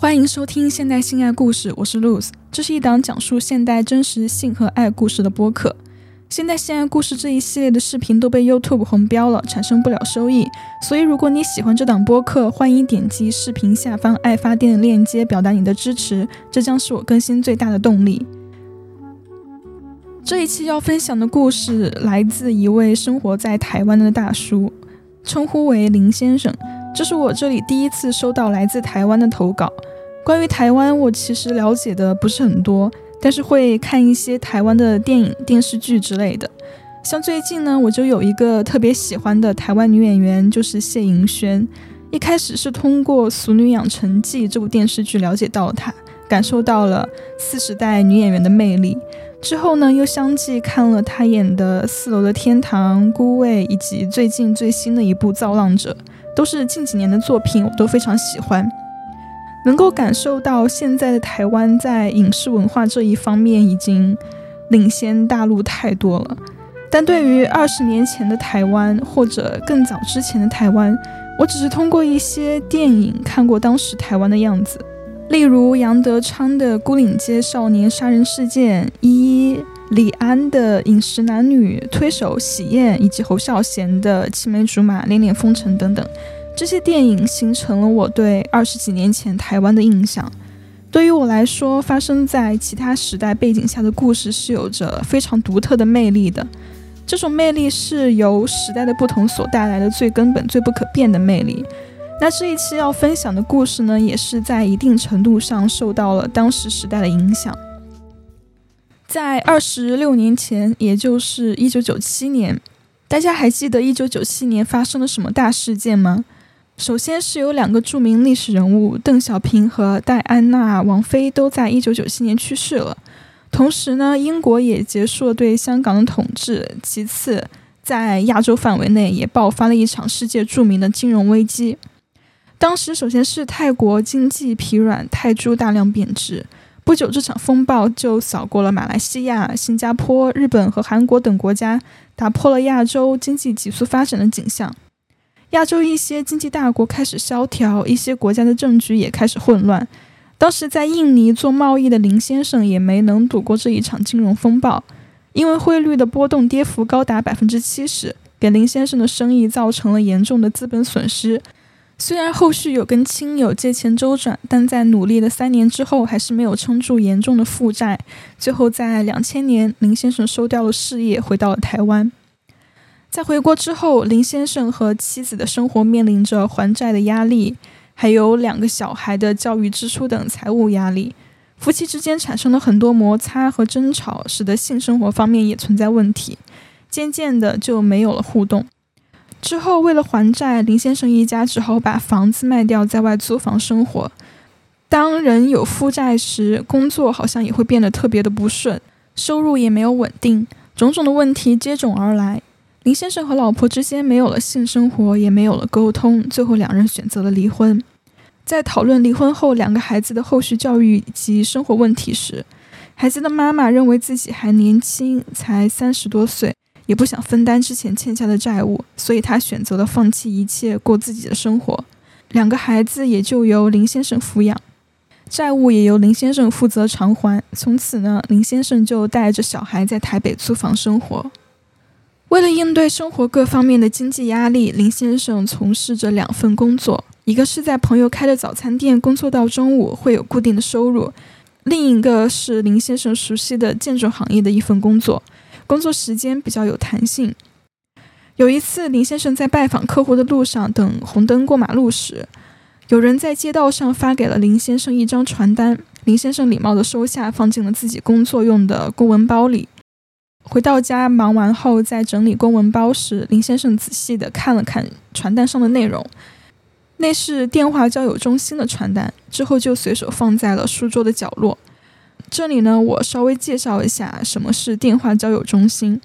欢迎收听现代性爱故事，我是 Luz。这是一档讲述现代真实性和爱故事的播客。现代性爱故事这一系列的视频都被 YouTube 红标了，产生不了收益。所以，如果你喜欢这档播客，欢迎点击视频下方爱发电的链接，表达你的支持，这将是我更新最大的动力。这一期要分享的故事来自一位生活在台湾的大叔，称呼为林先生。这是我这里第一次收到来自台湾的投稿。关于台湾，我其实了解的不是很多，但是会看一些台湾的电影、电视剧之类的。像最近呢，我就有一个特别喜欢的台湾女演员，就是谢盈萱。一开始是通过《俗女养成记》这部电视剧了解到她，感受到了四十代女演员的魅力。之后呢，又相继看了她演的《四楼的天堂》《孤味》，以及最近最新的一部《造浪者》，都是近几年的作品，我都非常喜欢。能够感受到现在的台湾在影视文化这一方面已经领先大陆太多了，但对于二十年前的台湾或者更早之前的台湾，我只是通过一些电影看过当时台湾的样子，例如杨德昌的《孤岭街少年杀人事件》，一李安的《饮食男女》，推手喜宴，以及侯孝贤的《青梅竹马》，恋恋风尘等等。这些电影形成了我对二十几年前台湾的印象。对于我来说，发生在其他时代背景下的故事是有着非常独特的魅力的。这种魅力是由时代的不同所带来的最根本、最不可变的魅力。那这一期要分享的故事呢，也是在一定程度上受到了当时时代的影响。在二十六年前，也就是一九九七年，大家还记得一九九七年发生了什么大事件吗？首先是有两个著名历史人物邓小平和戴安娜王妃都在一九九七年去世了。同时呢，英国也结束了对香港的统治。其次，在亚洲范围内也爆发了一场世界著名的金融危机。当时首先是泰国经济疲软，泰铢大量贬值。不久，这场风暴就扫过了马来西亚、新加坡、日本和韩国等国家，打破了亚洲经济急速发展的景象。亚洲一些经济大国开始萧条，一些国家的政局也开始混乱。当时在印尼做贸易的林先生也没能躲过这一场金融风暴，因为汇率的波动跌幅高达百分之七十，给林先生的生意造成了严重的资本损失。虽然后续有跟亲友借钱周转，但在努力了三年之后，还是没有撑住严重的负债。最后在两千年，林先生收掉了事业，回到了台湾。在回国之后，林先生和妻子的生活面临着还债的压力，还有两个小孩的教育支出等财务压力，夫妻之间产生了很多摩擦和争吵，使得性生活方面也存在问题，渐渐的就没有了互动。之后，为了还债，林先生一家只好把房子卖掉，在外租房生活。当人有负债时，工作好像也会变得特别的不顺，收入也没有稳定，种种的问题接踵而来。林先生和老婆之间没有了性生活，也没有了沟通，最后两人选择了离婚。在讨论离婚后两个孩子的后续教育及生活问题时，孩子的妈妈认为自己还年轻，才三十多岁，也不想分担之前欠下的债务，所以他选择了放弃一切，过自己的生活。两个孩子也就由林先生抚养，债务也由林先生负责偿还。从此呢，林先生就带着小孩在台北租房生活。为了应对生活各方面的经济压力，林先生从事着两份工作：一个是在朋友开的早餐店工作到中午，会有固定的收入；另一个是林先生熟悉的建筑行业的一份工作，工作时间比较有弹性。有一次，林先生在拜访客户的路上等红灯过马路时，有人在街道上发给了林先生一张传单，林先生礼貌地收下，放进了自己工作用的公文包里。回到家忙完后，在整理公文包时，林先生仔细地看了看传单上的内容，那是电话交友中心的传单。之后就随手放在了书桌的角落。这里呢，我稍微介绍一下什么是电话交友中心。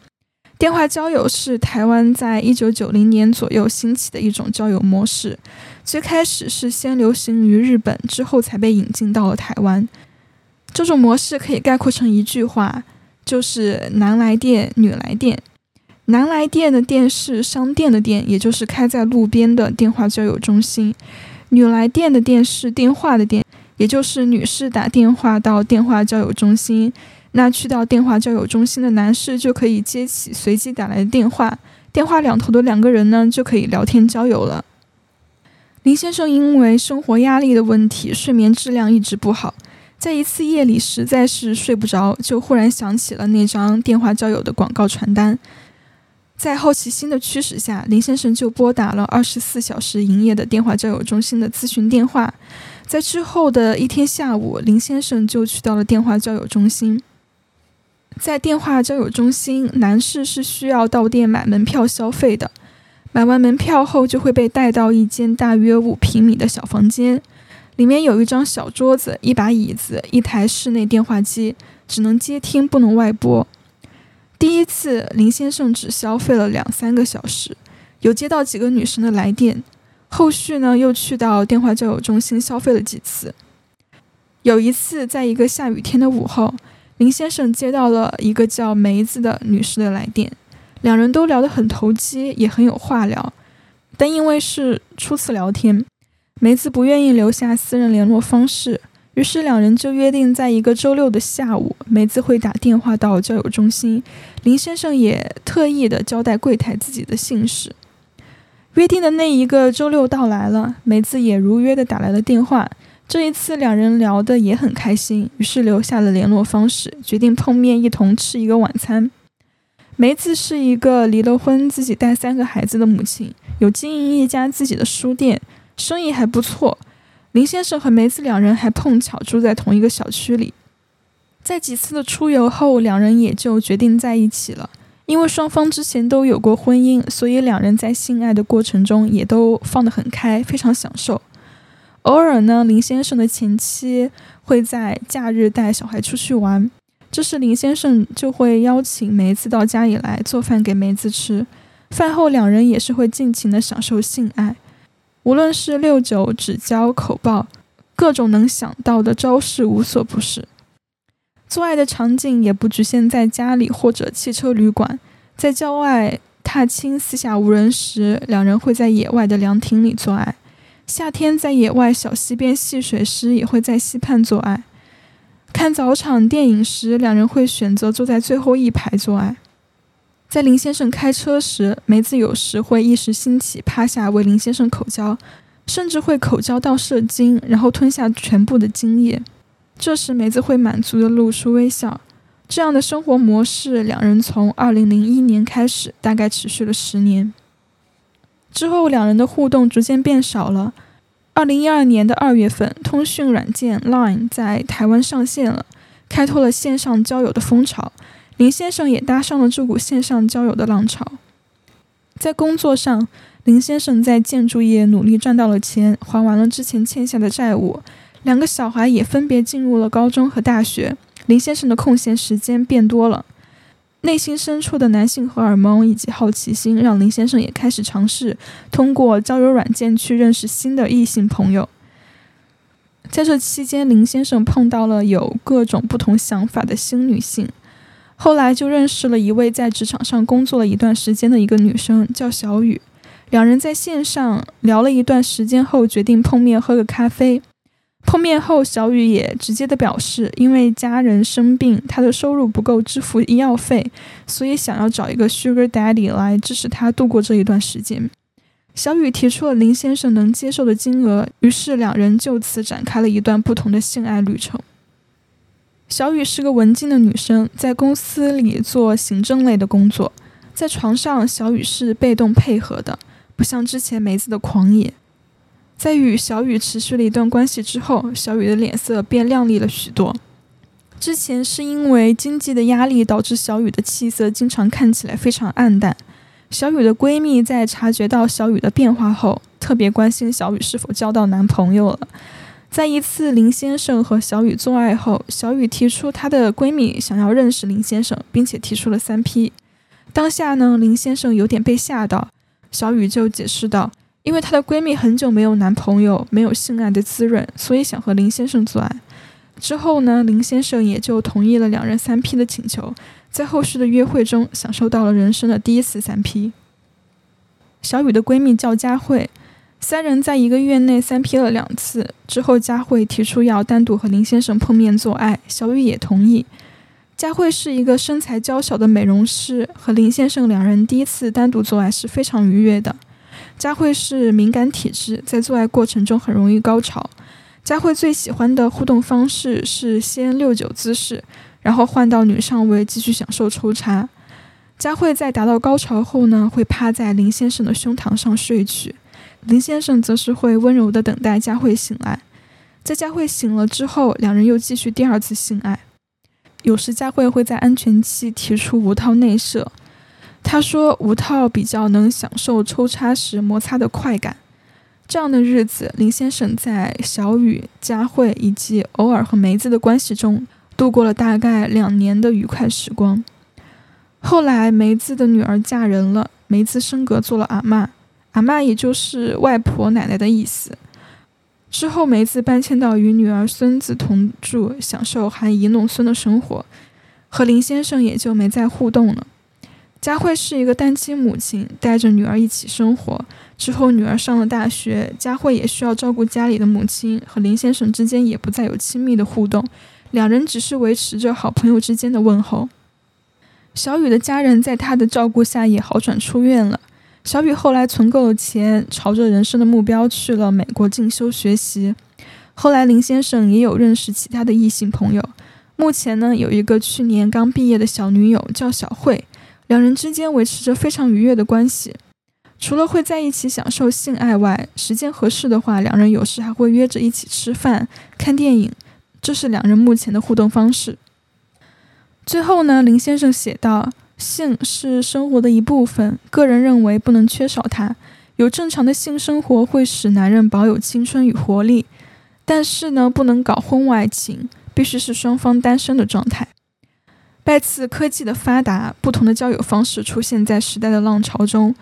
电话交友是台湾在一九九零年左右兴起的一种交友模式，最开始是先流行于日本，之后才被引进到了台湾。这种模式可以概括成一句话。就是男来电，女来电。男来电的电是商店的店，也就是开在路边的电话交友中心；女来电的电是电话的店，也也就是女士打电话到电话交友中心，那去到电话交友中心的男士就可以接起随机打来的电话，电话两头的两个人呢就可以聊天交友了。林先生因为生活压力的问题，睡眠质量一直不好。在一次夜里，实在是睡不着，就忽然想起了那张电话交友的广告传单。在好奇心的驱使下，林先生就拨打了二十四小时营业的电话交友中心的咨询电话。在之后的一天下午，林先生就去到了电话交友中心。在电话交友中心，男士是需要到店买门票消费的。买完门票后，就会被带到一间大约五平米的小房间。里面有一张小桌子、一把椅子、一台室内电话机，只能接听，不能外拨。第一次，林先生只消费了两三个小时，有接到几个女生的来电。后续呢，又去到电话交友中心消费了几次。有一次，在一个下雨天的午后，林先生接到了一个叫梅子的女士的来电，两人都聊得很投机，也很有话聊，但因为是初次聊天。梅子不愿意留下私人联络方式，于是两人就约定在一个周六的下午，梅子会打电话到交友中心。林先生也特意的交代柜台自己的姓氏。约定的那一个周六到来了，梅子也如约的打来了电话。这一次两人聊得也很开心，于是留下了联络方式，决定碰面一同吃一个晚餐。梅子是一个离了婚、自己带三个孩子的母亲，有经营一家自己的书店。生意还不错，林先生和梅子两人还碰巧住在同一个小区里。在几次的出游后，两人也就决定在一起了。因为双方之前都有过婚姻，所以两人在性爱的过程中也都放得很开，非常享受。偶尔呢，林先生的前妻会在假日带小孩出去玩，这时林先生就会邀请梅子到家里来做饭给梅子吃。饭后，两人也是会尽情的享受性爱。无论是六九、指交、口爆，各种能想到的招式无所不是。做爱的场景也不局限在家里或者汽车旅馆，在郊外踏青、四下无人时，两人会在野外的凉亭里做爱；夏天在野外小溪边戏水时，也会在溪畔做爱；看早场电影时，两人会选择坐在最后一排做爱。在林先生开车时，梅子有时会一时兴起趴下为林先生口交，甚至会口交到射精，然后吞下全部的精液。这时梅子会满足地露出微笑。这样的生活模式，两人从2001年开始，大概持续了十年。之后，两人的互动逐渐变少了。2012年的二月份，通讯软件 Line 在台湾上线了，开拓了线上交友的风潮。林先生也搭上了这股线上交友的浪潮。在工作上，林先生在建筑业努力赚到了钱，还完了之前欠下的债务。两个小孩也分别进入了高中和大学。林先生的空闲时间变多了，内心深处的男性荷尔蒙以及好奇心，让林先生也开始尝试通过交友软件去认识新的异性朋友。在这期间，林先生碰到了有各种不同想法的新女性。后来就认识了一位在职场上工作了一段时间的一个女生，叫小雨。两人在线上聊了一段时间后，决定碰面喝个咖啡。碰面后，小雨也直接的表示，因为家人生病，她的收入不够支付医药费，所以想要找一个 Sugar Daddy 来支持她度过这一段时间。小雨提出了林先生能接受的金额，于是两人就此展开了一段不同的性爱旅程。小雨是个文静的女生，在公司里做行政类的工作。在床上，小雨是被动配合的，不像之前梅子的狂野。在与小雨持续了一段关系之后，小雨的脸色变亮丽了许多。之前是因为经济的压力，导致小雨的气色经常看起来非常暗淡。小雨的闺蜜在察觉到小雨的变化后，特别关心小雨是否交到男朋友了。在一次林先生和小雨做爱后，小雨提出她的闺蜜想要认识林先生，并且提出了三 P。当下呢，林先生有点被吓到，小雨就解释道：“因为她的闺蜜很久没有男朋友，没有性爱的滋润，所以想和林先生做爱。”之后呢，林先生也就同意了两人三 P 的请求，在后续的约会中享受到了人生的第一次三 P。小雨的闺蜜叫佳慧。三人在一个月内三 P 了两次，之后佳慧提出要单独和林先生碰面做爱，小雨也同意。佳慧是一个身材娇小的美容师，和林先生两人第一次单独做爱是非常愉悦的。佳慧是敏感体质，在做爱过程中很容易高潮。佳慧最喜欢的互动方式是先六九姿势，然后换到女上位继续享受抽插。佳慧在达到高潮后呢，会趴在林先生的胸膛上睡去，林先生则是会温柔地等待佳慧醒来。在佳慧醒了之后，两人又继续第二次性爱。有时佳慧会在安全期提出无套内射，他说无套比较能享受抽插时摩擦的快感。这样的日子，林先生在小雨、佳慧以及偶尔和梅子的关系中度过了大概两年的愉快时光。后来梅子的女儿嫁人了，梅子升格做了阿妈，阿妈也就是外婆奶奶的意思。之后，梅子搬迁到与女儿、孙子同住，享受含饴弄孙的生活，和林先生也就没再互动了。佳慧是一个单亲母亲，带着女儿一起生活。之后，女儿上了大学，佳慧也需要照顾家里的母亲，和林先生之间也不再有亲密的互动，两人只是维持着好朋友之间的问候。小雨的家人在他的照顾下也好转出院了。小雨后来存够了钱，朝着人生的目标去了美国进修学习。后来林先生也有认识其他的异性朋友，目前呢有一个去年刚毕业的小女友叫小慧，两人之间维持着非常愉悦的关系。除了会在一起享受性爱外，时间合适的话，两人有时还会约着一起吃饭、看电影，这是两人目前的互动方式。最后呢，林先生写道。性是生活的一部分，个人认为不能缺少它。有正常的性生活会使男人保有青春与活力，但是呢，不能搞婚外情，必须是双方单身的状态。拜次科技的发达，不同的交友方式出现在时代的浪潮中。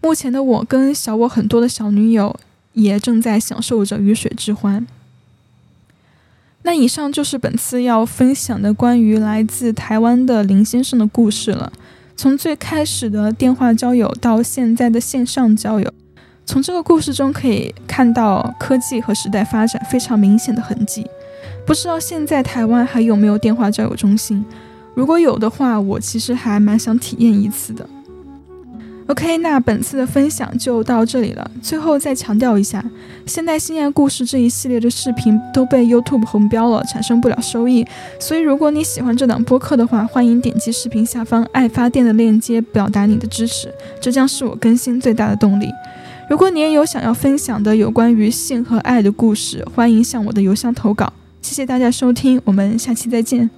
目前的我跟小我很多的小女友也正在享受着鱼水之欢。那以上就是本次要分享的关于来自台湾的林先生的故事了。从最开始的电话交友到现在的线上交友，从这个故事中可以看到科技和时代发展非常明显的痕迹。不知道现在台湾还有没有电话交友中心？如果有的话，我其实还蛮想体验一次的。OK，那本次的分享就到这里了。最后再强调一下，现代性爱故事这一系列的视频都被 YouTube 红标了，产生不了收益。所以如果你喜欢这档播客的话，欢迎点击视频下方爱发电的链接，表达你的支持，这将是我更新最大的动力。如果你也有想要分享的有关于性和爱的故事，欢迎向我的邮箱投稿。谢谢大家收听，我们下期再见。